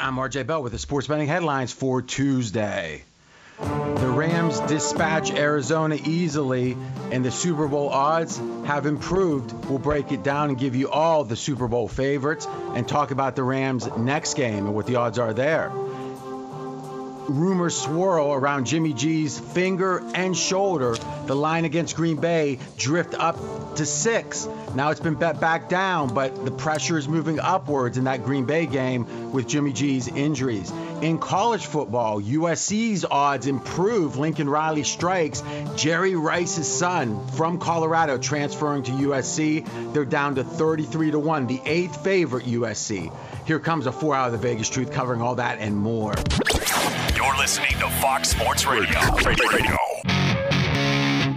I'm RJ Bell with the sports betting headlines for Tuesday. The Rams dispatch Arizona easily, and the Super Bowl odds have improved. We'll break it down and give you all the Super Bowl favorites and talk about the Rams' next game and what the odds are there. Rumors swirl around Jimmy G's finger and shoulder. The line against Green Bay drift up to six. Now it's been bet back down, but the pressure is moving upwards in that Green Bay game with Jimmy G's injuries. In college football, USC's odds improve. Lincoln Riley strikes Jerry Rice's son from Colorado transferring to USC. They're down to 33 to 1, the eighth favorite USC. Here comes a four out of the Vegas truth covering all that and more. You're listening to Fox Sports Radio. Radio.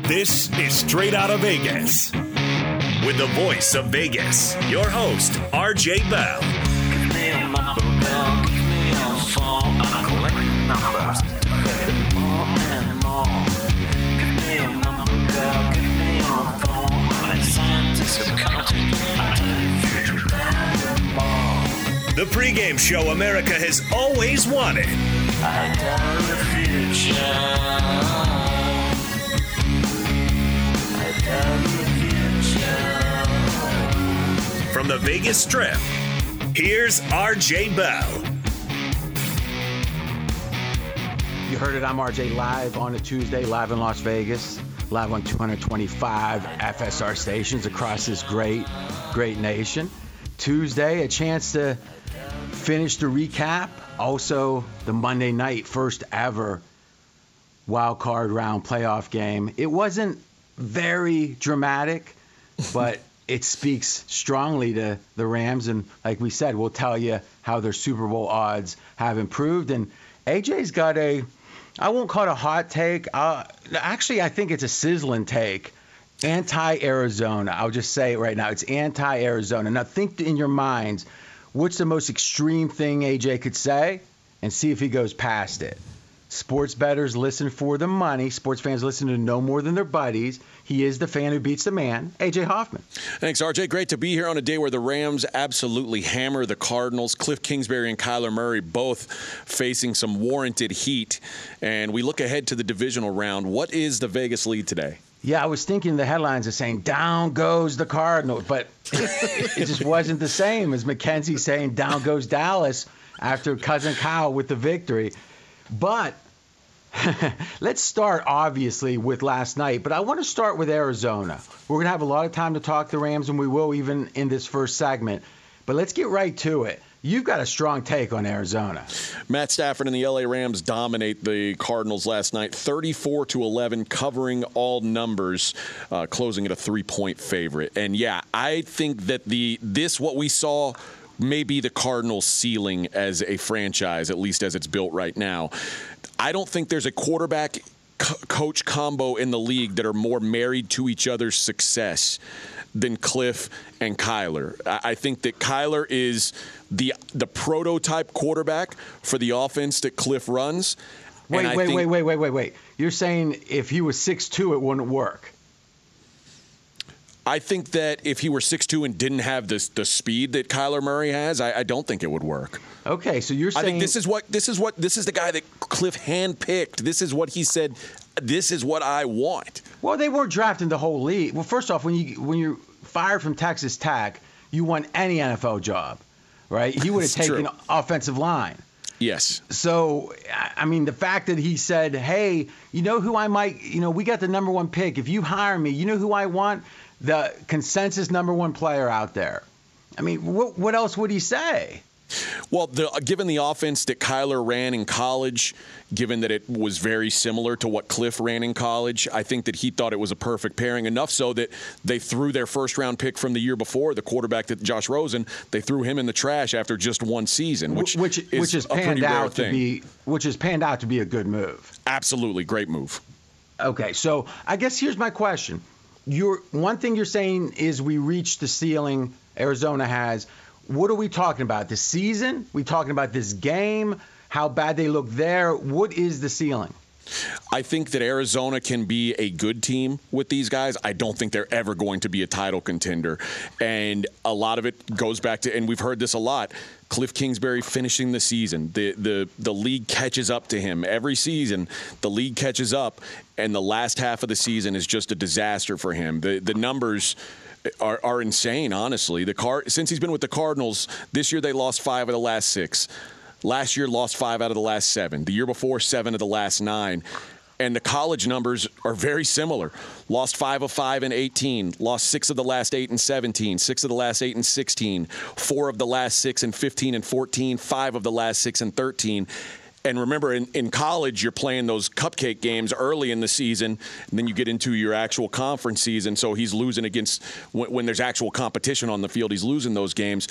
This is Straight Out of Vegas. With the voice of Vegas, your host, RJ Bell. The pregame show America has always wanted. From the Vegas Strip, here's RJ Bell. You heard it. I'm RJ live on a Tuesday, live in Las Vegas, live on 225 FSR stations across this great, great nation. Tuesday, a chance to finish the recap. Also, the Monday night first ever wild card round playoff game. It wasn't very dramatic, but it speaks strongly to the Rams. And like we said, we'll tell you how their Super Bowl odds have improved. And AJ's got a, I won't call it a hot take. Uh, actually, I think it's a sizzling take. Anti Arizona. I'll just say it right now. It's anti Arizona. Now, think in your minds what's the most extreme thing AJ could say and see if he goes past it. Sports bettors listen for the money. Sports fans listen to know more than their buddies. He is the fan who beats the man, AJ Hoffman. Thanks, RJ. Great to be here on a day where the Rams absolutely hammer the Cardinals. Cliff Kingsbury and Kyler Murray both facing some warranted heat. And we look ahead to the divisional round. What is the Vegas lead today? Yeah, I was thinking the headlines are saying down goes the Cardinals, but it, just wasn't the same as Mackenzie saying down goes Dallas after cousin Kyle with the victory. But let's start obviously with last night, but I want to start with Arizona. We're going to have a lot of time to talk the Rams, and we will even in this first segment. But let's get right to it. You've got a strong take on Arizona. Matt Stafford and the LA Rams dominate the Cardinals last night, 34 to 11, covering all numbers, uh, closing at a three-point favorite. And yeah, I think that the this what we saw may be the Cardinals' ceiling as a franchise, at least as it's built right now. I don't think there's a quarterback coach combo in the league that are more married to each other's success than Cliff and Kyler. I think that Kyler is the the prototype quarterback for the offense that Cliff runs. Wait, wait, think, wait, wait, wait, wait, wait. You're saying if he was six two, it wouldn't work. I think that if he were six two and didn't have this the speed that Kyler Murray has, I, I, don't think it would work. Okay, so you're saying I think this is what this is what this is the guy that Cliff handpicked. This is what he said. This is what I want. Well, they weren't drafting the whole league. Well, first off, when you when you're fired from Texas Tech, you want any NFL job, right? He would have taken true. offensive line. Yes. So, I mean, the fact that he said, hey, you know who I might, you know, we got the number one pick. If you hire me, you know who I want? The consensus number one player out there. I mean, what, what else would he say? Well, the, uh, given the offense that Kyler ran in college, given that it was very similar to what Cliff ran in college, I think that he thought it was a perfect pairing. Enough so that they threw their first round pick from the year before, the quarterback that Josh Rosen, they threw him in the trash after just one season, which which is which is panned out to be which is panned out to be a good move. Absolutely, great move. Okay, so I guess here's my question. You're one thing you're saying is we reached the ceiling Arizona has what are we talking about? The season? We talking about this game? How bad they look there? What is the ceiling? I think that Arizona can be a good team with these guys. I don't think they're ever going to be a title contender. And a lot of it goes back to, and we've heard this a lot. Cliff Kingsbury finishing the season. The the the league catches up to him every season. The league catches up, and the last half of the season is just a disaster for him. The the numbers are, are insane. Honestly, the car since he's been with the Cardinals this year, they lost five of the last six. Last year, lost five out of the last seven. The year before, seven of the last nine. And the college numbers are very similar. Lost five of five in 18, lost six of the last eight in 17, six of the last eight in 16, four of the last six in 15 and 14, five of the last six in 13. And remember, in, in college, you're playing those cupcake games early in the season, and then you get into your actual conference season. So he's losing against when, when, there's actual competition on the field, he's losing those games.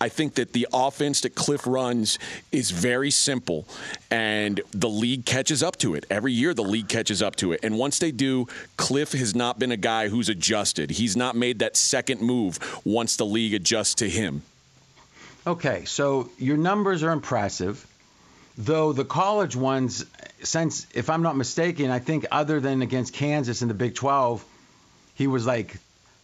I think that the offense that Cliff runs is very simple, and the league catches up to it. Every year, the league catches up to it. And once they do, Cliff has not been a guy who's adjusted. He's not made that second move once the league adjusts to him. Okay, so your numbers are impressive though the college ones, since if I'm not mistaken, I think other than against Kansas in the Big 12, he was like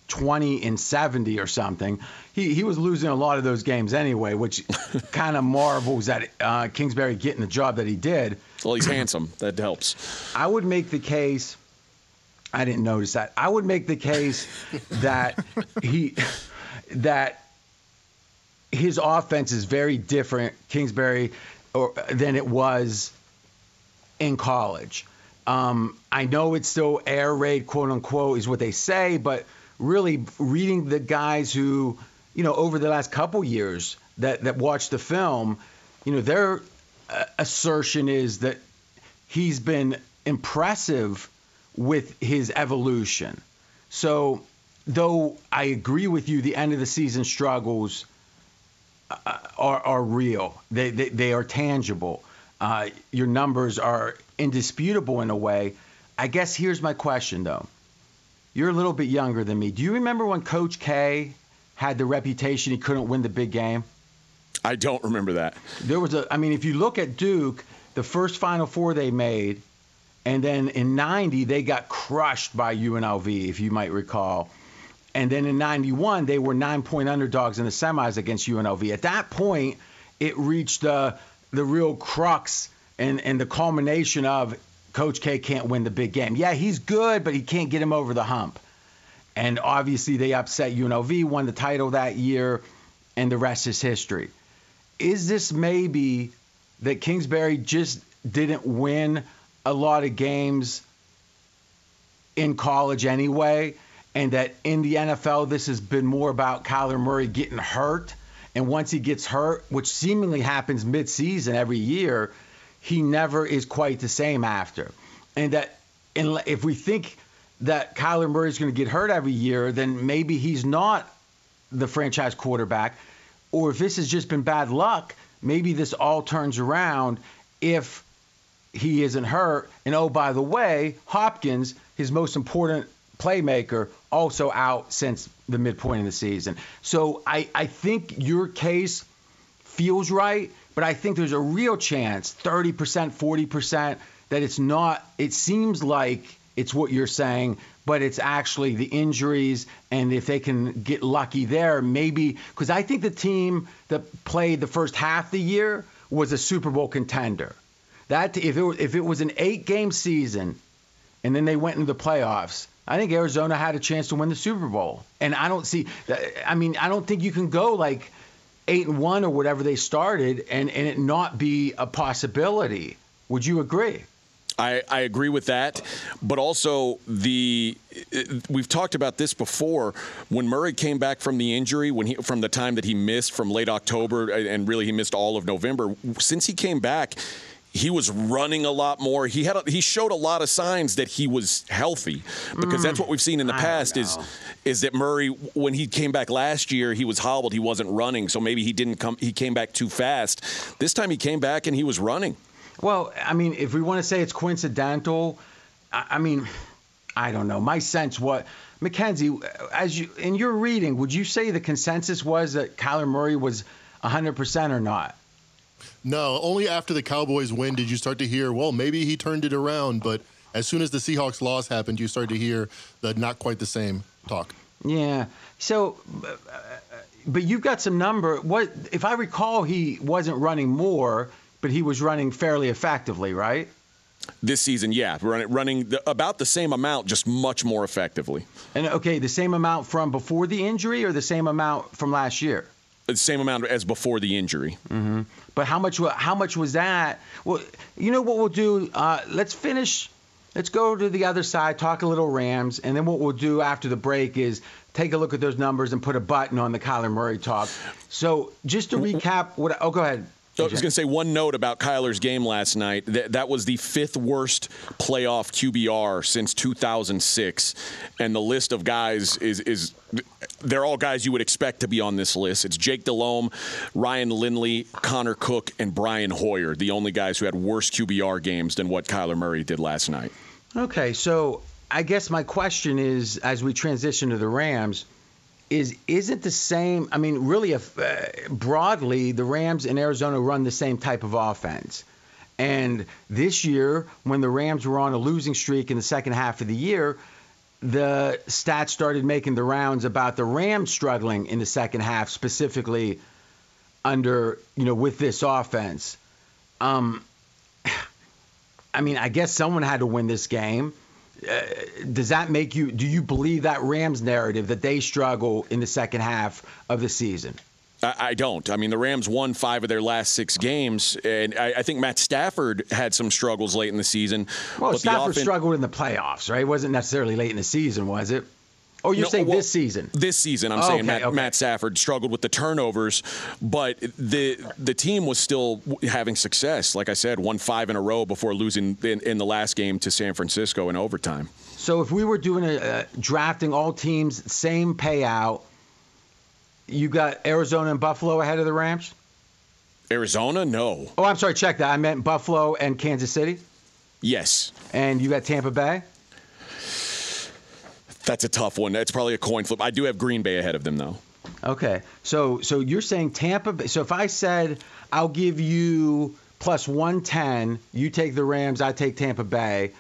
20 and 70 or something. He he was losing a lot of those games anyway, which kind of marvels at uh, Kingsbury getting the job that he did. Well, he's handsome. That helps. I would make the case. I didn't notice that. I would make the case that he that his offense is very different. Kingsbury or than it was in college. Um, I know it's still air raid, quote unquote, is what they say, but really reading the guys who, you know, over the last couple years that that watched the film, you know, their uh, assertion is that he's been impressive with his evolution. So, though I agree with you, the end of the season struggles are, are real. They, they, they are tangible. Uh, your numbers are indisputable in a way. I guess here's my question, though. You're a little bit younger than me. Do you remember when Coach K had the reputation he couldn't win the big game? I don't remember that. There was a, I mean, if you look at Duke, the first Final Four they made, and then in 90, they got crushed by UNLV, if you might recall. And then in 91, they were nine point underdogs in the semis against UNLV. At that point, it reached uh, the real crux and, and the culmination of Coach K can't win the big game. Yeah, he's good, but he can't get him over the hump. And obviously, they upset UNLV, won the title that year, and the rest is history. Is this maybe that Kingsbury just didn't win a lot of games in college anyway? And that in the NFL, this has been more about Kyler Murray getting hurt. And once he gets hurt, which seemingly happens midseason every year, he never is quite the same after. And that if we think that Kyler Murray is going to get hurt every year, then maybe he's not the franchise quarterback. Or if this has just been bad luck, maybe this all turns around if he isn't hurt. And oh, by the way, Hopkins, his most important playmaker, also out since the midpoint of the season. So I, I think your case feels right, but I think there's a real chance 30%, 40% that it's not, it seems like it's what you're saying, but it's actually the injuries. And if they can get lucky there, maybe, because I think the team that played the first half of the year was a Super Bowl contender. That if it, if it was an eight game season and then they went into the playoffs, I think Arizona had a chance to win the Super Bowl. And I don't see, I mean, I don't think you can go like eight and one or whatever they started and, and it not be a possibility. Would you agree? I, I agree with that, but also the we've talked about this before. When Murray came back from the injury, when he from the time that he missed from late October and really he missed all of November, since he came back, he was running a lot more. He had a, he showed a lot of signs that he was healthy because mm, that's what we've seen in the past is is that Murray when he came back last year he was hobbled he wasn't running so maybe he didn't come he came back too fast. This time he came back and he was running. Well, I mean, if we want to say it's coincidental, I, I mean, I don't know. My sense what Mackenzie, as you in your reading, would you say the consensus was that Kyler Murray was 100% or not? No, only after the Cowboys win did you start to hear, well, maybe he turned it around. But as soon as the Seahawks loss happened, you started to hear the not quite the same talk. Yeah. So, uh, but you've got some number. What if I recall? He wasn't running more, but he was running fairly effectively, right? This season, yeah, running, running the, about the same amount, just much more effectively. And okay, the same amount from before the injury, or the same amount from last year? The same amount as before the injury. Mm-hmm. But how much? How much was that? Well, you know what we'll do. Uh, let's finish. Let's go to the other side, talk a little Rams, and then what we'll do after the break is take a look at those numbers and put a button on the Kyler Murray talk. So just to recap, what? Oh, go ahead. I was going to say one note about Kyler's game last night. That, that was the fifth worst playoff QBR since 2006, and the list of guys is is they're all guys you would expect to be on this list. It's Jake Delhomme, Ryan Lindley, Connor Cook, and Brian Hoyer, the only guys who had worse QBR games than what Kyler Murray did last night. Okay, so I guess my question is, as we transition to the Rams is isn't the same. I mean, really, if, uh, broadly, the Rams in Arizona run the same type of offense. And this year, when the Rams were on a losing streak in the second half of the year, the stats started making the rounds about the Rams struggling in the second half, specifically under you know with this offense. Um, I mean, I guess someone had to win this game. Uh, does that make you do you believe that Rams narrative that they struggle in the second half of the season? I don't. I mean, the Rams won five of their last six games, and I, I think Matt Stafford had some struggles late in the season. Well, Stafford offense, struggled in the playoffs, right? It wasn't necessarily late in the season, was it? Oh, you're no, saying well, this season? This season, I'm oh, saying okay, Matt, okay. Matt, Stafford struggled with the turnovers, but the the team was still having success. Like I said, won five in a row before losing in, in the last game to San Francisco in overtime. So if we were doing a, uh, drafting all teams, same payout, you got Arizona and Buffalo ahead of the Rams. Arizona, no. Oh, I'm sorry. Check that. I meant Buffalo and Kansas City. Yes. And you got Tampa Bay. That's a tough one. That's probably a coin flip. I do have Green Bay ahead of them, though. Okay, so so you're saying Tampa Bay. So if I said I'll give you plus 110, you take the Rams, I take Tampa Bay,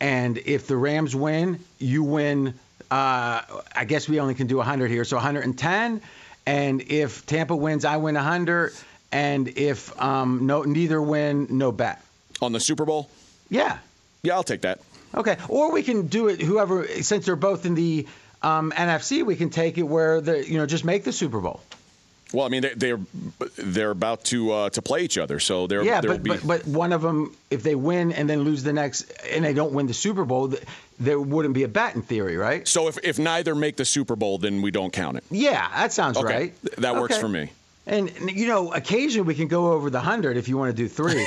and if the Rams win, you win. Uh, I guess we only can do 100 here, so 110. And if Tampa wins, I win 100. And if um, no neither win, no bet. On the Super Bowl? Yeah. Yeah, I'll take that. Okay, or we can do it. Whoever, since they're both in the um, NFC, we can take it where the you know just make the Super Bowl. Well, I mean they, they're they're about to uh, to play each other, so there yeah, but, be... but but one of them, if they win and then lose the next, and they don't win the Super Bowl, there wouldn't be a bet in theory, right? So if if neither make the Super Bowl, then we don't count it. Yeah, that sounds okay. right. That works okay. for me. And you know, occasionally we can go over the hundred if you want to do three.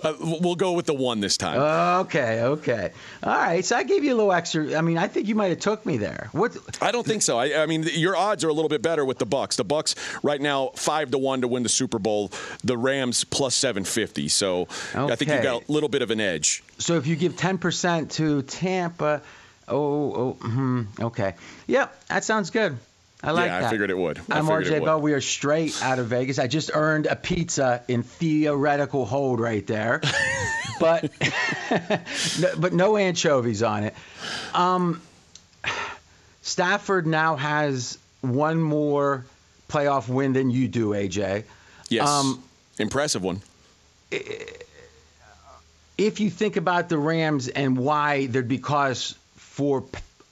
uh, we'll go with the one this time. Okay, okay, all right. So I gave you a little extra. I mean, I think you might have took me there. What? I don't think so. I, I, mean, your odds are a little bit better with the Bucks. The Bucks right now five to one to win the Super Bowl. The Rams plus seven fifty. So okay. I think you got a little bit of an edge. So if you give ten percent to Tampa, oh, oh, hmm, okay, yep, that sounds good. I like yeah, that. I figured it would. I am RJ Bell. We are straight out of Vegas. I just earned a pizza in theoretical hold right there, but but no anchovies on it. Um, Stafford now has one more playoff win than you do, AJ. Yes. Um, Impressive one. If you think about the Rams and why there'd be cause for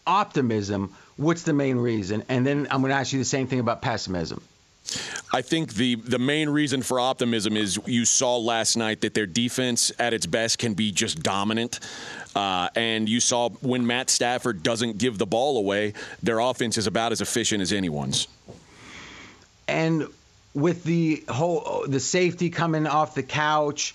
optimism, what's the main reason? And then I'm going to ask you the same thing about pessimism. I think the the main reason for optimism is you saw last night that their defense at its best can be just dominant. Uh, and you saw when Matt Stafford doesn't give the ball away, their offense is about as efficient as anyone's. And with the whole the safety coming off the couch,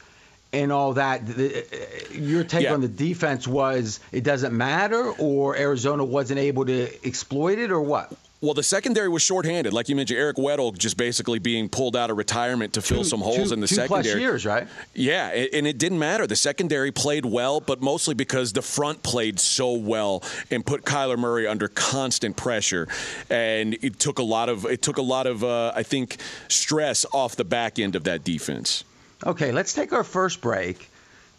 and all that. The, your take yeah. on the defense was it doesn't matter, or Arizona wasn't able to exploit it, or what? Well, the secondary was shorthanded, like you mentioned. Eric Weddle just basically being pulled out of retirement to fill Two- some holes two- in the two secondary. plus years, right? Yeah, and it didn't matter. The secondary played well, but mostly because the front played so well and put Kyler Murray under constant pressure, and it took a lot of it took a lot of uh, I think stress off the back end of that defense. Okay, let's take our first break.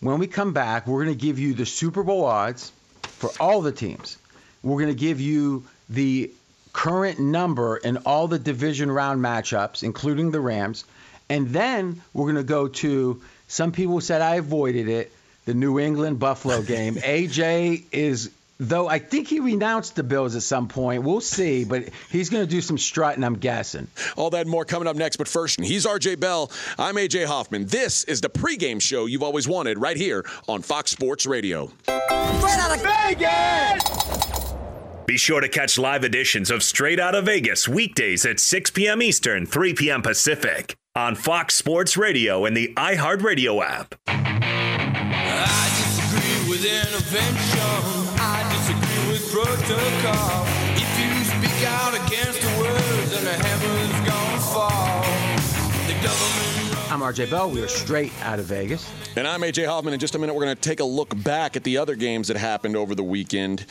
When we come back, we're going to give you the Super Bowl odds for all the teams. We're going to give you the current number in all the division round matchups, including the Rams. And then we're going to go to some people said I avoided it, the New England Buffalo game. AJ is though I think he renounced the Bills at some point. We'll see, but he's going to do some strutting, I'm guessing. All that and more coming up next. But first, he's RJ Bell. I'm AJ Hoffman. This is the pregame show you've always wanted right here on Fox Sports Radio. Straight out of Vegas! Be sure to catch live editions of Straight Out of Vegas weekdays at 6 p.m. Eastern, 3 p.m. Pacific on Fox Sports Radio and the iHeartRadio app. I disagree with intervention. I disagree with protocol. If you speak out against the words, then the heavens gonna fall. The government. I'm RJ Bell. We are straight out of Vegas. And I'm AJ Hoffman. In just a minute, we're going to take a look back at the other games that happened over the weekend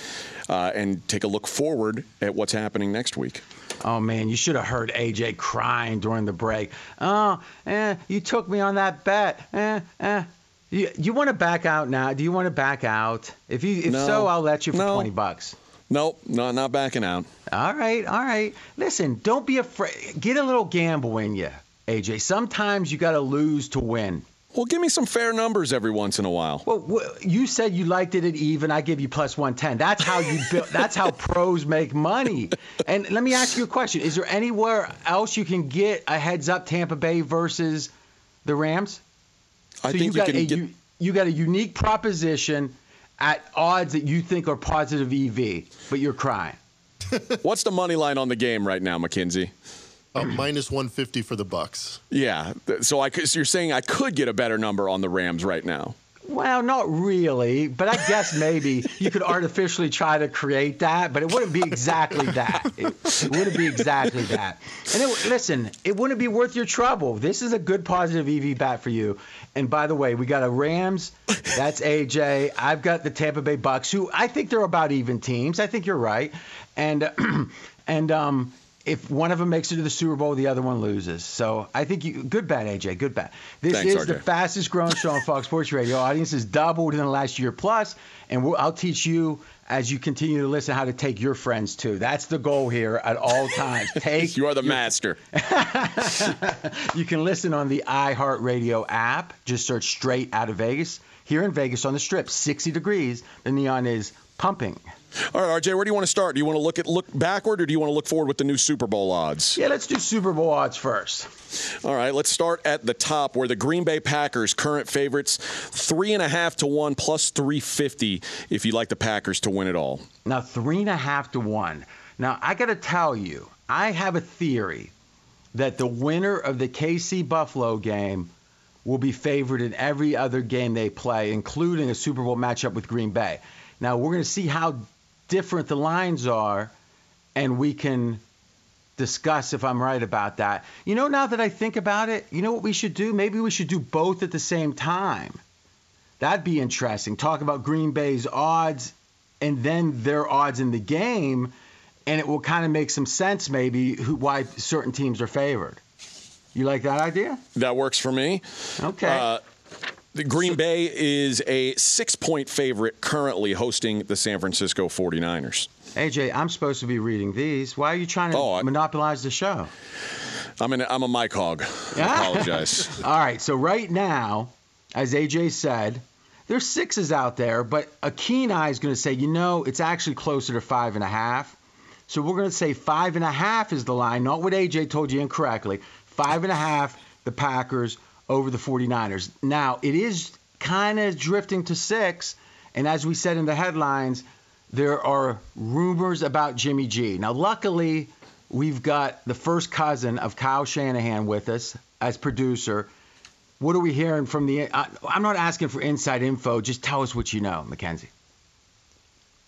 uh, and take a look forward at what's happening next week. Oh man, you should have heard AJ crying during the break. Oh, eh, you took me on that bet. Eh, eh. You, you want to back out now? Do you want to back out? If you, if No. so, I'll let you for No. twenty bucks. Nope, no, not backing out. All right, all right. Listen, don't be afraid. Get a little gamble in you, AJ. Sometimes you got to lose to win. Well, give me some fair numbers every once in a while. Well, you said you liked it at even. I give you plus 110. That's how you build. that's how pros make money. And let me ask you a question: Is there anywhere else you can get a heads up Tampa Bay versus the Rams? I so think you you got can a get. you, you got a unique proposition at odds that you think are positive EV, but you're crying. What's the money line on the game right now, McKenzie? Uh, minus 150 for the Bucks. Yeah, so I could, so you're saying I could get a better number on the Rams right now. Well, not really, but I guess maybe you could artificially try to create that, but it wouldn't be exactly that. It, it wouldn't be exactly that. And it, listen, it wouldn't be worth your trouble. This is a good positive EV bat for you. And by the way, we got a Rams. That's AJ. I've got the Tampa Bay Bucks, who I think they're about even teams. I think you're right. And and um, if one of them makes it to the Super Bowl, the other one loses. So I think you good bet, AJ. Good bet. This Thanks, is the fastest growing show on Fox Sports Radio. Audience has doubled in the last year plus, and we'll, I'll teach you as you continue to listen how to take your friends too. That's the goal here at all times. Take You are the your- master. you can listen on the iHeartRadio app. Just search straight out of Vegas. Here in Vegas on the strip, 60 degrees. The neon is pumping. All right, RJ, where do you want to start? Do you want to look at look backward, or do you want to look forward with the new Super Bowl odds? Yeah, let's do Super Bowl odds first. All right, let's start at the top where the Green Bay Packers, current favorites, three and a half to one plus 350 if you like the Packers to win it all. Now, three and a half to one. Now, I got to tell you, I have a theory that the winner of the KC Buffalo game will be favored in every other game they play, including a Super Bowl matchup with Green Bay. Now, we're going to see how different the lines are, and we can discuss if I'm right about that. You know, now that I think about it, you know what we should do? Maybe we should do both at the same time. That'd be interesting. Talk about Green Bay's odds and then their odds in the game, and it will kind of make some sense maybe who, why certain teams are favored. You like that idea? That works for me. Okay. Uh, the Green Bay is a six point favorite currently hosting the San Francisco 49ers. AJ, I'm supposed to be reading these. Why are you trying to Oh, I- monopolize the show? I'm, an, I'm a mic hog. I apologize. All right, so right now, as AJ said, there's sixes out there, but a keen eye is going to say, you know, it's actually closer to five and a half. So we're going to say five and a half is the line, not what AJ told you incorrectly. Five and a half, the Packers over the 49ers. Now, it is kind of drifting to six, and as we said in the headlines, there are rumors about Jimmy G. Now, luckily, we've got the first cousin of Kyle Shanahan with us as producer. What are we hearing from the? I, I'm not asking for inside info. Just tell us what you know, Mackenzie.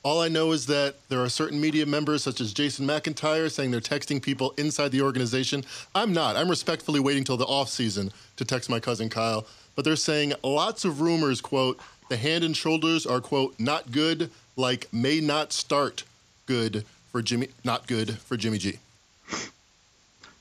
All I know is that there are certain media members, such as Jason McIntyre, saying they're texting people inside the organization. I'm not. I'm respectfully waiting till the offseason to text my cousin Kyle. But they're saying lots of rumors, quote, the hand and shoulders are, quote, not good, like may not start good for Jimmy, not good for Jimmy G.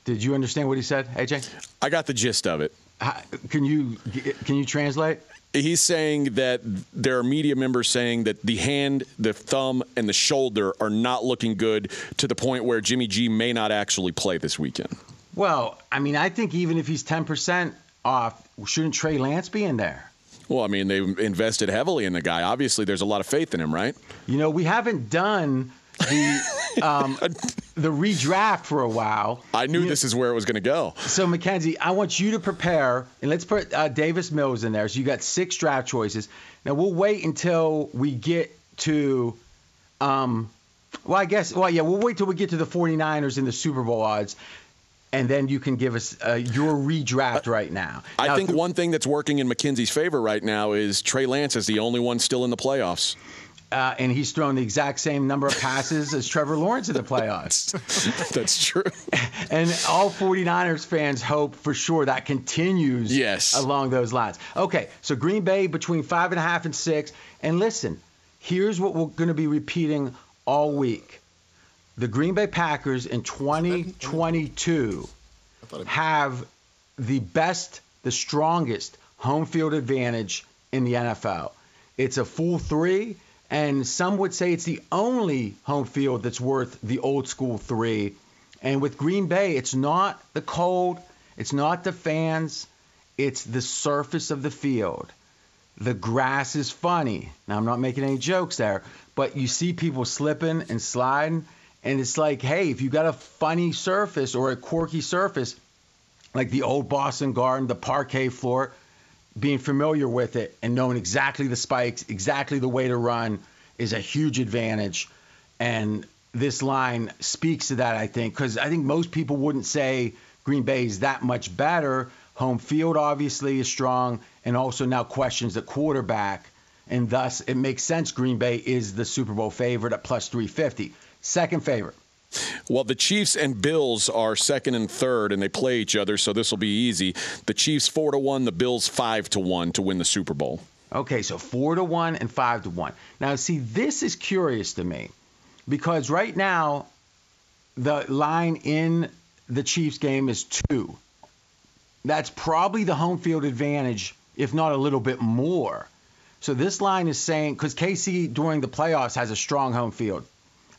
Did you understand what he said, AJ? I got the gist of it. How- Can you can you translate? He's saying that there are media members saying that the hand, the thumb, and the shoulder are not looking good to the point where Jimmy G may not actually play this weekend. Well, I mean, I think even if he's 10% off, shouldn't Trey Lance be in there? Well, I mean, they invested heavily in the guy. Obviously, there's a lot of faith in him, right? You know, we haven't done the um, the redraft for a while. I knew You- this is where it was going to go. So Mackenzie, I want you to prepare, and let's put uh, Davis Mills in there. So you got six draft choices. Now we'll wait until we get to, um, well, I guess, well, yeah, we'll wait till we get to the 49ers in the Super Bowl odds, and then you can give us uh, your redraft right now. I Now, think th- one thing that's working in McKenzie's favor right now is Trey Lance is the only one still in the playoffs. Uh, and he's thrown the exact same number of passes as Trevor Lawrence in the playoffs. That's true. And all 49ers fans hope for sure that continues Yes. along those lines. Okay, so Green Bay between five and a half and six. And listen, here's what we're going to be repeating all week. The Green Bay Packers in 2022 have the best, the strongest home field advantage in the NFL. It's a full three, and some would say it's the only home field that's worth the old school three. And with Green Bay, it's not the cold, it's not the fans, it's the surface of the field. The grass is funny. Now, I'm not making any jokes there, but you see people slipping and sliding, and it's like, hey, if you've got a funny surface or a quirky surface, like the old Boston Garden, the parquet floor, being familiar with it and knowing exactly the spikes, exactly the way to run is a huge advantage. And this line speaks to that, I think, because I think most people wouldn't say Green Bay is that much better. Home field obviously is strong, and also now questions the quarterback, and thus it makes sense Green Bay is the Super Bowl favorite at plus 350. Second favorite. Well, the Chiefs and Bills are second and third, and they play each other, so this will be easy. The Chiefs four to one, the Bills five to one to win the Super Bowl. Okay, so four to one and five to one. Now, see, this is curious to me because right now the line in the Chiefs game is two. That's probably the home field advantage, if not a little bit more. So this line is saying because KC during the playoffs has a strong home field.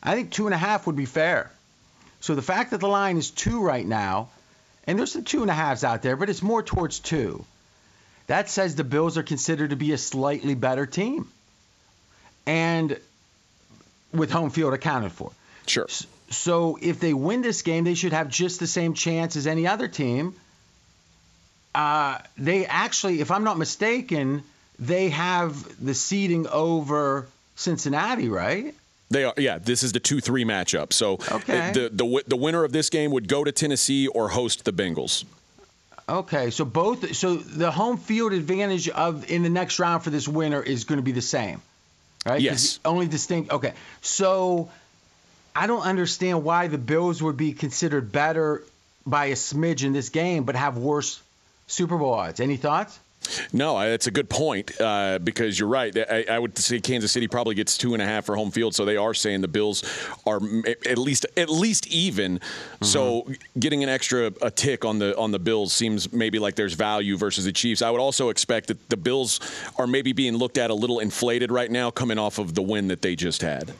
I think two and a half would be fair. So the fact that the line is two right now, and there's some two and a halves out there, but it's more towards two. That says the Bills are considered to be a slightly better team. And with home field accounted for. Sure. So if they win this game, they should have just the same chance as any other team. Uh, they actually, if I'm not mistaken, they have the seeding over Cincinnati, right? They are, yeah. This is the two-three matchup. So Okay. the, the the the winner of this game would go to Tennessee or host the Bengals. Okay, so both, so the home field advantage of in the next round for this winner is going to be the same, right? Yes. Only distinct. Okay, so I don't understand why the Bills would be considered better by a smidge in this game, but have worse Super Bowl odds. Any thoughts? No, that's a good point uh, because you're right. I, I would say Kansas City probably gets two and a half for home field, so they are saying the Bills are at least at least even. So getting an extra a tick on the on the Bills seems maybe like there's value versus the Chiefs. I would also expect that the Bills are maybe being looked at a little inflated right now, coming off of the win that they just had.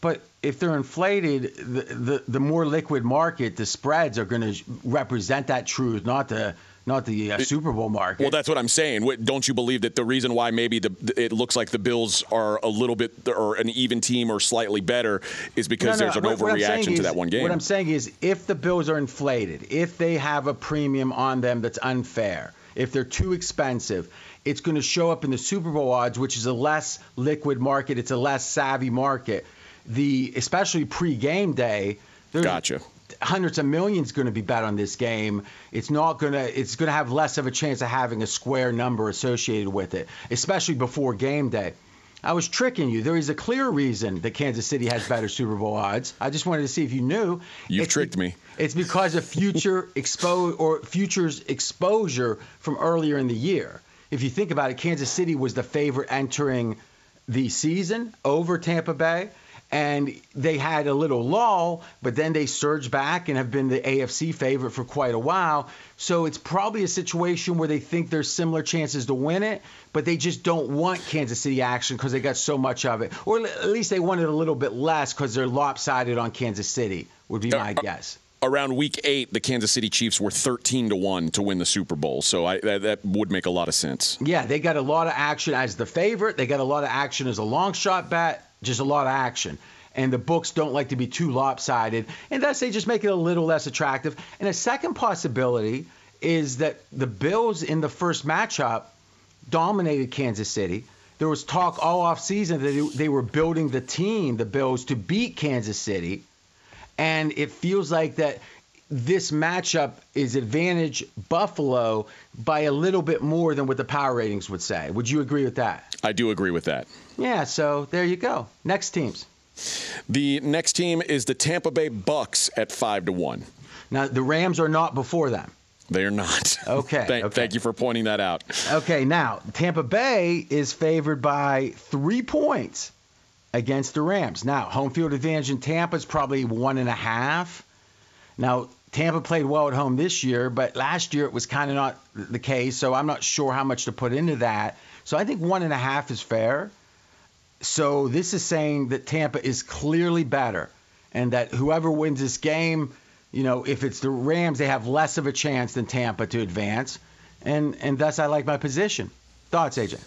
But if they're inflated, the the, the more liquid market, the spreads are going to represent that truth, not the not the uh, Super Bowl market. Well, that's what I'm saying. What- Don't you believe that the reason why maybe the it looks like the Bills are a little bit or an even team or slightly better is because there's an what- what I'm saying overreaction to is- that one game. What I'm saying is, if the bills are inflated, if they have a premium on them that's unfair, if they're too expensive, it's going to show up in the Super Bowl odds, which is a less liquid market. It's a less savvy market. The especially pre-game day. there's Gotcha. Hundreds of millions going to be bet on this game. It's not going to. It's going to have less of a chance of having a square number associated with it, especially before game day. I was tricking you. There is a clear reason that Kansas City has better Super Bowl odds. I just wanted to see if you knew. You've It's tricked me. It's because of future expo or futures exposure from earlier in the year. If you think about it, Kansas City was the favorite entering the season over Tampa Bay. And they had a little lull, but then they surged back and have been the AFC favorite for quite a while. So it's probably a situation where they think there's similar chances to win it, but they just don't want Kansas City action because they got so much of it. Or at least they want it a little bit less because they're lopsided on Kansas City, would be my guess. Around week eight, the Kansas City Chiefs were 13 to one to win the Super Bowl, so I, that, that would make a lot of sense. Yeah, they got a lot of action as the favorite. They got a lot of action as a long shot bet. Just a lot of action. And the books don't like to be too lopsided. And thus they just make it a little less attractive. And a second possibility is that the Bills in the first matchup dominated Kansas City. There was talk all off season that they were building the team, the Bills, to beat Kansas City. And it feels like that this matchup is advantage Buffalo by a little bit more than what the power ratings would say. Would you agree with that? I do agree with that. Yeah, so there you go. Next teams. The next team is the Tampa Bay Bucks at five to one. Now the Rams are not before them. They are not. Okay, thank, okay. thank you for pointing that out. Okay, now Tampa Bay is favored by three points against the Rams. Now, home field advantage in Tampa is probably one and a half. Now, Tampa played well at home this year, but last year it was kind of not the case, so I'm not sure how much to put into that. So I think one and a half is fair. So this is saying that Tampa is clearly better, and that whoever wins this game, you know, if it's the Rams, they have less of a chance than Tampa to advance, and and thus I like my position. Thoughts, AJ?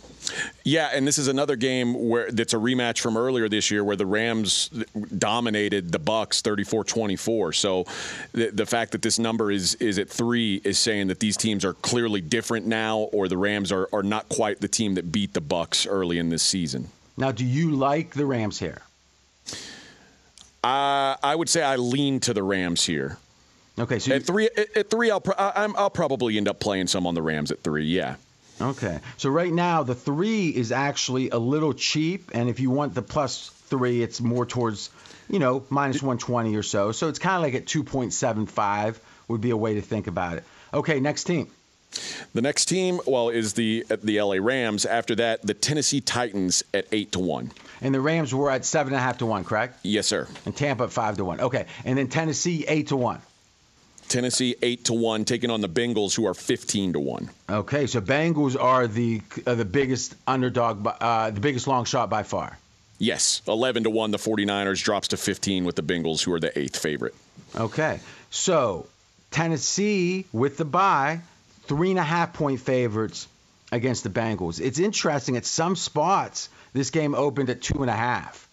Yeah, and this is another game where that's a rematch from earlier this year where the Rams dominated the Bucks 34-24. So the, the fact that this number is is at 3 is saying that these teams are clearly different now or the Rams are, are not quite the team that beat the Bucks early in this season. Now, do you like the Rams here? Uh, I would say I lean to the Rams here. Okay, so you, At 3 at, at 3 I'll pro- I, I'm, I'll probably end up playing some on the Rams at 3. Yeah. okay, so right now the three is actually a little cheap, and if you want the plus three, it's more towards, you know, minus 120 or so. So it's kind of like at 2.75 would be a way to think about it. Okay, next team. The next team, well, is the the LA Rams. After that, the Tennessee Titans at eight to one. And the Rams were at seven and a half to one, correct? Yes, sir. And Tampa five to one. Okay, and then Tennessee eight to one. Tennessee eight to one, taking on the Bengals, who are fifteen to one. Okay, so Bengals are the uh, the biggest underdog, uh, the biggest long shot by far. Yes, eleven to one. The 49ers drops to fifteen with the Bengals, who are the eighth favorite. Okay, so Tennessee with the bye, three and a half point favorites against the Bengals. It's interesting at some spots this game opened at two and a half,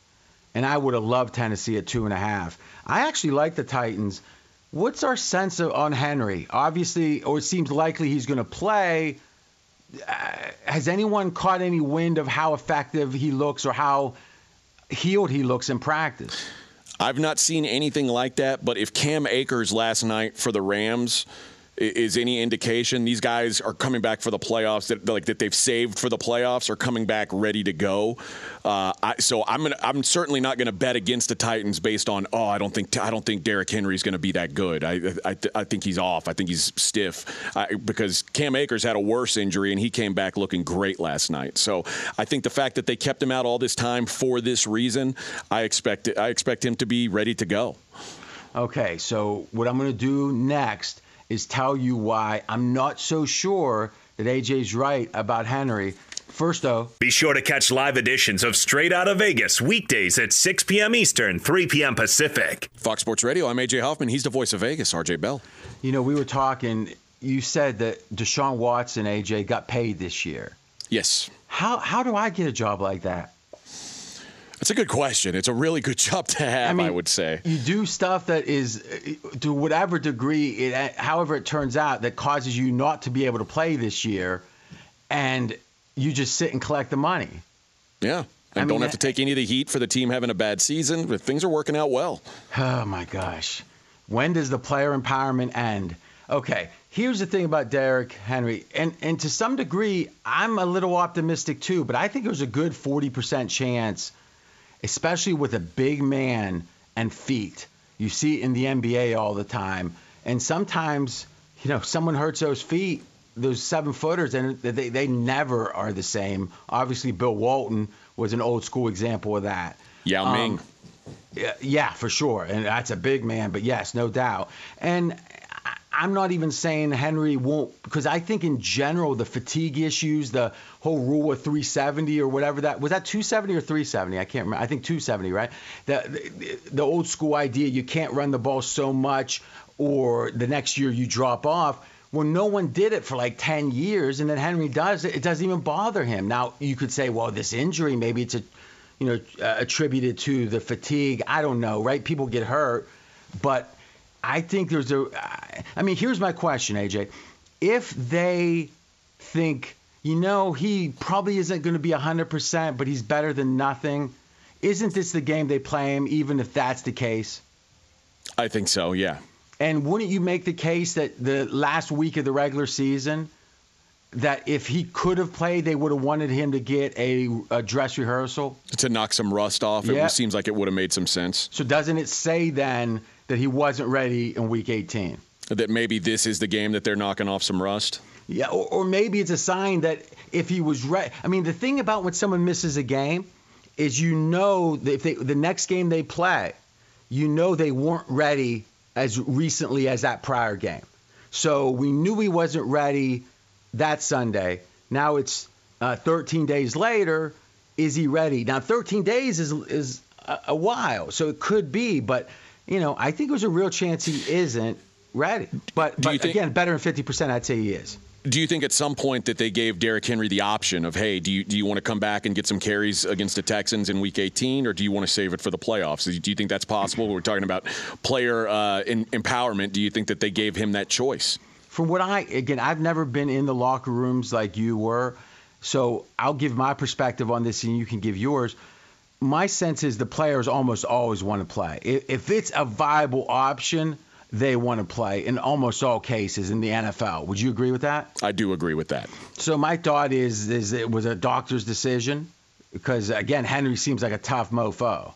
and I would have loved Tennessee at two and a half. I actually like the Titans. What's our sense of, on Henry? Obviously, or it seems likely he's going to play. Uh, has anyone caught any wind of how effective he looks or how healed he looks in practice? I've not seen anything like that, but if Cam Akers last night for the Rams is any indication, these guys are coming back for the playoffs that like that they've saved for the playoffs are coming back ready to go. Uh, I, so I'm gonna I'm certainly not going to bet against the Titans based on oh I don't think I don't think Derrick Henry's going to be that good. I I, I think he's off. I think he's stiff I, because Cam Akers had a worse injury and he came back looking great last night. So I think the fact that they kept him out all this time for this reason, I expect I expect him to be ready to go. Okay, so what I'm going to do next is tell you why I'm not so sure that AJ's right about Henry. First, though, Be sure to catch live editions of Straight Out of Vegas weekdays at 6 p.m. Eastern, 3 p.m. Pacific. Fox Sports Radio. I'm AJ Hoffman. He's the voice of Vegas. RJ Bell. you know, we were talking. You said that Deshaun Watson, AJ, got paid this year. Yes. How how do I get a job like that? That's a good question. It's a really good job to have, I, would say. You do stuff that is, to whatever degree, it, however it turns out, that causes you not to be able to play this year, and you just sit and collect the money. Yeah. And I mean, don't have to take any of the heat for the team having a bad season, but things are working out well. Oh my gosh. When does the player empowerment end? Okay, here's the thing about Derrick Henry, and and to some degree, I'm a little optimistic too. But I think there's a good 40% chance, especially with a big man and feet. You see it in the NBA all the time, and sometimes, you know, someone hurts those feet, those seven footers, and they they never are the same. Obviously, Bill Walton was an old school example of that. Yao Ming. Um, yeah, yeah, for sure. And that's a big man, but yes, no doubt. And I'm not even saying Henry won't, because I think in general, the fatigue issues, the whole rule of 370 or whatever that was that 270 or 370? I can't remember. I think 270, right? The, the, old school idea you can't run the ball so much or the next year you drop off. Well, no one did it for like 10 years, and then Henry does it. It doesn't even bother him. Now, you could say, well, this injury, maybe it's a you know, uh, attributed to the fatigue. I don't know, right? People get hurt, but I think there's a. I mean, here's my question, AJ. If they think, you know, he probably isn't going to be 100%, but he's better than nothing, isn't this the game they play him, even if that's the case? I think so. Yeah. And wouldn't you make the case that the last week of the regular season, that if he could have played, they would have wanted him to get a, a dress rehearsal? To knock some rust off, it seems like it would have made some sense. So doesn't it say then that he wasn't ready in week 18? That maybe this is the game that they're knocking off some rust. Yeah, or, or maybe it's a sign that if he was ready. I mean, the thing about when someone misses a game is you know that if they, the next game they play, you know they weren't ready as recently as that prior game. So we knew he wasn't ready that Sunday. Now it's uh, 13 days later. Is he ready? Now 13 days is is a, a while, so it could be. But you know, I think it was a real chance he isn't ready. But, but think- again, better than 50%, I'd say he is. Do you think at some point that they gave Derrick Henry the option of, hey, do you do you want to come back and get some carries against the Texans in Week 18, or do you want to save it for the playoffs? Do you think that's possible? We're talking about player uh, in, empowerment. Do you think that they gave him that choice? From what I again, I've never been in the locker rooms like you were, so I'll give my perspective on this, and you can give yours. My sense is the players almost always want to play. If, it's a viable option, they want to play in almost all cases in the NFL. Would you agree with that? I do agree with that. So my thought is, is it was a doctor's decision because again, Henry seems like a tough mofo.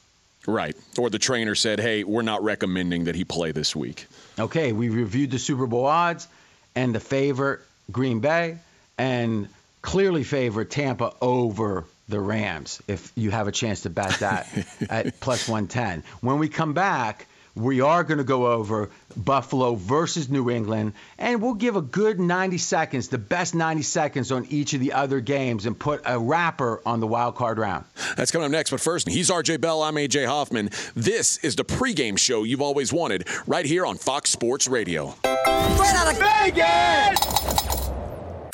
Right. Or the trainer said, hey, we're not recommending that he play this week. Okay, we reviewed the Super Bowl odds and the favorite Green Bay and clearly favor Tampa over the Rams if you have a chance to bet that at plus 110. When we come back, we are going to go over Buffalo versus New England, and we'll give a good 90 seconds, the best 90 seconds on each of the other games, and put a wrapper on the wild card round. That's coming up next. But first, he's RJ Bell. I'm AJ Hoffman. This is the pregame show you've always wanted right here on Fox Sports Radio.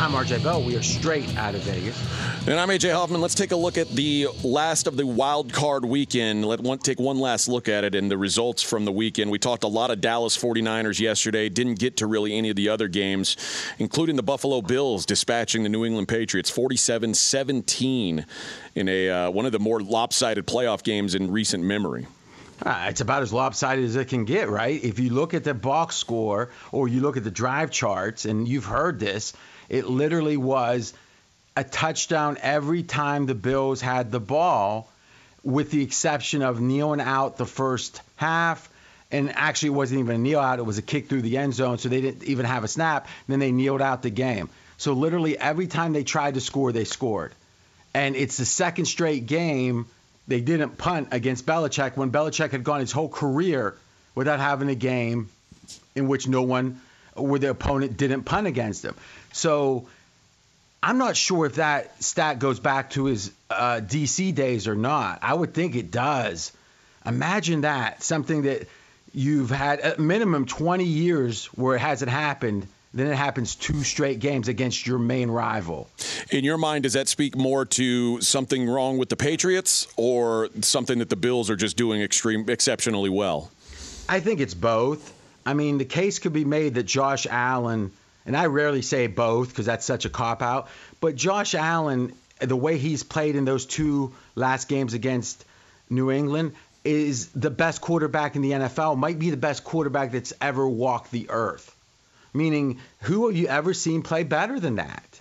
I'm RJ Bell. We are straight out of Vegas. And I'm AJ Hoffman. Let's take a look at the last of the wild card weekend. Let one take one last look at it and the results from the weekend. We talked a lot of Dallas 49ers yesterday. Didn't get to really any of the other games, including the Buffalo Bills dispatching the New England Patriots 47-17 in a uh, one of the more lopsided playoff games in recent memory. Uh, it's about as lopsided as it can get, right? If you look at the box score or you look at the drive charts, and you've heard this, it literally was a touchdown every time the Bills had the ball, with the exception of kneeling out the first half. And actually, it wasn't even a kneel out, it was a kick through the end zone, so they didn't even have a snap. Then they kneeled out the game. So, literally, every time they tried to score, they scored. And it's the second straight game they didn't punt against Belichick when Belichick had gone his whole career without having a game in which no one, where the opponent didn't punt against him. So I'm not sure if that stat goes back to his uh, DC days or not. I would think it does. Imagine that something that you've had a minimum 20 years where it hasn't happened, then it happens two straight games against your main rival. In your mind, does that speak more to something wrong with the Patriots or something that the Bills are just doing extreme exceptionally well? I think it's both. I mean, the case could be made that Josh Allen, and I rarely say both because that's such a cop out, but Josh Allen, the way he's played in those two last games against New England, is the best quarterback in the NFL, might be the best quarterback that's ever walked the earth. Meaning, who have you ever seen play better than that?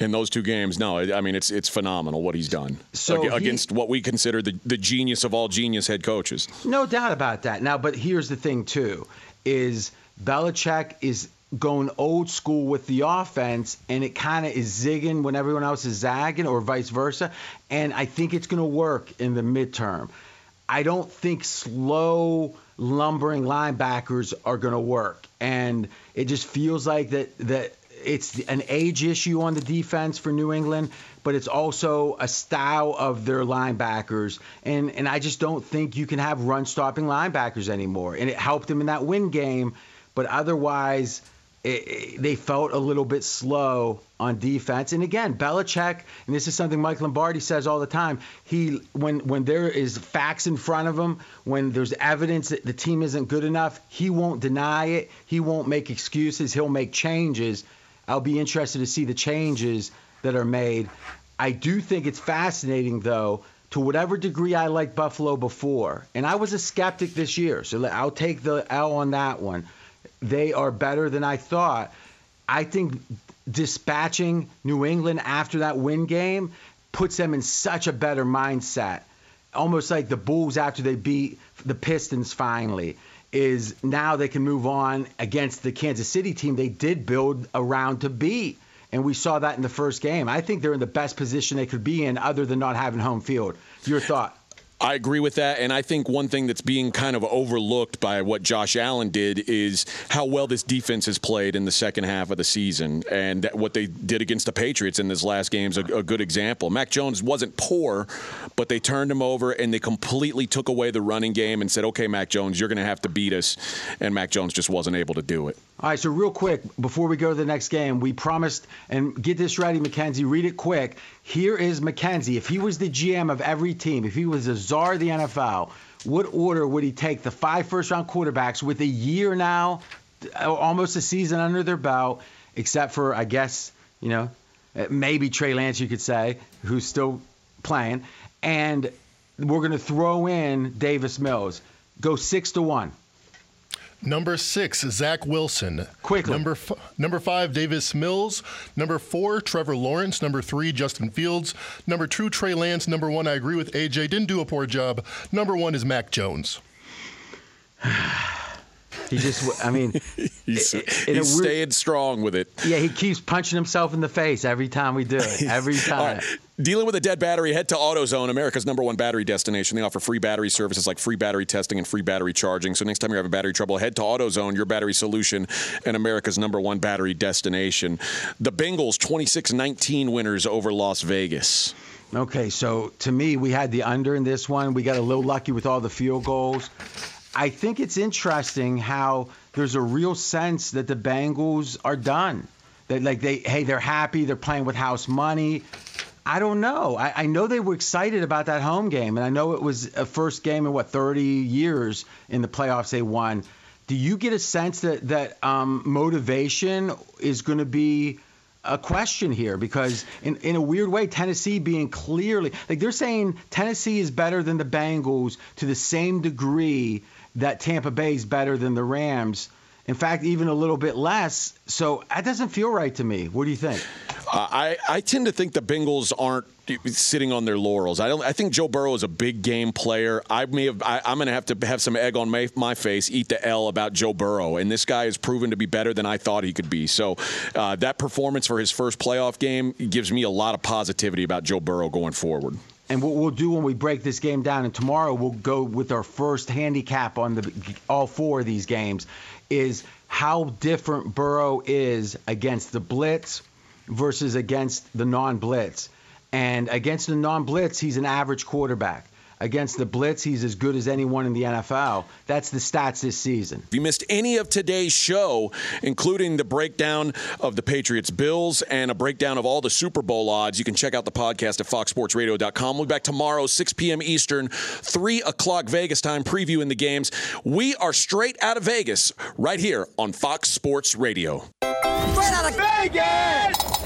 In those two games, no. I mean, it's it's phenomenal what he's done So Ag- he- against what we consider the, the genius of all genius head coaches. No doubt about that. Now, but here's the thing too: is Belichick is going old school with the offense, and it kind of is zigging when everyone else is zagging, or vice versa. And I think it's going to work in the midterm. I don't think slow, lumbering linebackers are going to work, and it just feels like that that it's an age issue on the defense for New England, but it's also a style of their linebackers, and and I just don't think you can have run stopping linebackers anymore. And it helped them in that win game, but otherwise. It, it- they felt a little bit slow on defense, and again, Belichick, and this is something Mike Lombardi says all the time. He, when when there is facts in front of him, when there's evidence that the team isn't good enough, he won't deny it. He won't make excuses. He'll make changes. I'll be interested to see the changes that are made. I do think it's fascinating, though, to whatever degree I liked Buffalo before, and I was a skeptic this year, so I'll take the L on that one. They are better than I thought. I think dispatching New England after that win game puts them in such a better mindset. Almost like the Bulls after they beat the Pistons finally is now they can move on against the Kansas City team they did build around to beat. And we saw that in the first game. I think they're in the best position they could be in other than not having home field. Your thought? I agree with that. And I think one thing that's being kind of overlooked by what Josh Allen did is how well this defense has played in the second half of the season. And what they did against the Patriots in this last game is a, a good example. Mac Jones wasn't poor, but they turned him over and they completely took away the running game and said, okay, Mac Jones, you're going to have to beat us. And Mac Jones just wasn't able to do it. All right, so real quick, before we go to the next game, we promised, and get this ready, McKenzie, read it quick. Here is McKenzie. If he was the GM of every team, if he was the czar of the NFL, what order would he take the five first round quarterbacks with a year now, uh, almost a season under their belt, except for, I guess, you know, uh, maybe Trey Lance, you could say, who's still playing. And we're going to throw in Davis Mills. Go six to one. Number six, Zach Wilson. Quickly. Number f- number five, Davis Mills. Number four, Trevor Lawrence. Number three, Justin Fields. Number two, Trey Lance. Number one, I agree with AJ. Didn't do a poor job. Number one is Mac Jones. He just, I mean, He's, he's weird- staying strong with it. Yeah, he keeps punching himself in the face every time we do it. Every time. right. Dealing with a dead battery, head to AutoZone, America's number one battery destination. They offer free battery services like free battery testing and free battery charging. So next time you're having battery trouble, head to AutoZone, your battery solution, and America's number one battery destination. The Bengals 26-19 winners over Las Vegas. Okay, so to me, we had the under in this one. We got a little lucky with all the field goals. I think it's interesting how there's a real sense that the Bengals are done. That like they, hey, they're happy. They're playing with house money. I don't know. I, I know they were excited about that home game, and I know it was a first game in what 30 years in the playoffs they won. Do you get a sense that that um, motivation is going to be a question here? Because in, in a weird way, Tennessee being clearly like they're saying Tennessee is better than the Bengals to the same degree that Tampa Bay is better than the Rams. In fact, even a little bit less. So that doesn't feel right to me. What do you think? Uh, I, I tend to think the Bengals aren't sitting on their laurels. I don't. I think Joe Burrow is a big game player. I may have. I, I'm going to have to have some egg on my, my face, eat the L about Joe Burrow, and this guy has proven to be better than I thought he could be. So uh, that performance for his first playoff game gives me a lot of positivity about Joe Burrow going forward. And what we'll do when we break this game down, and tomorrow we'll go with our first handicap on the all four of these games, is how different Burrow is against the blitz versus against the non-blitz. And against the non-blitz, he's an average quarterback. Against the blitz, he's as good as anyone in the NFL. That's the stats this season. If you missed any of today's show, including the breakdown of the Patriots Bills and a breakdown of all the Super Bowl odds, you can check out the podcast at foxsportsradio.com. We'll be back tomorrow, 6 p.m. Eastern, 3 o'clock Vegas time, previewing the games. We are straight out of Vegas right here on Fox Sports Radio. Straight out of Vegas!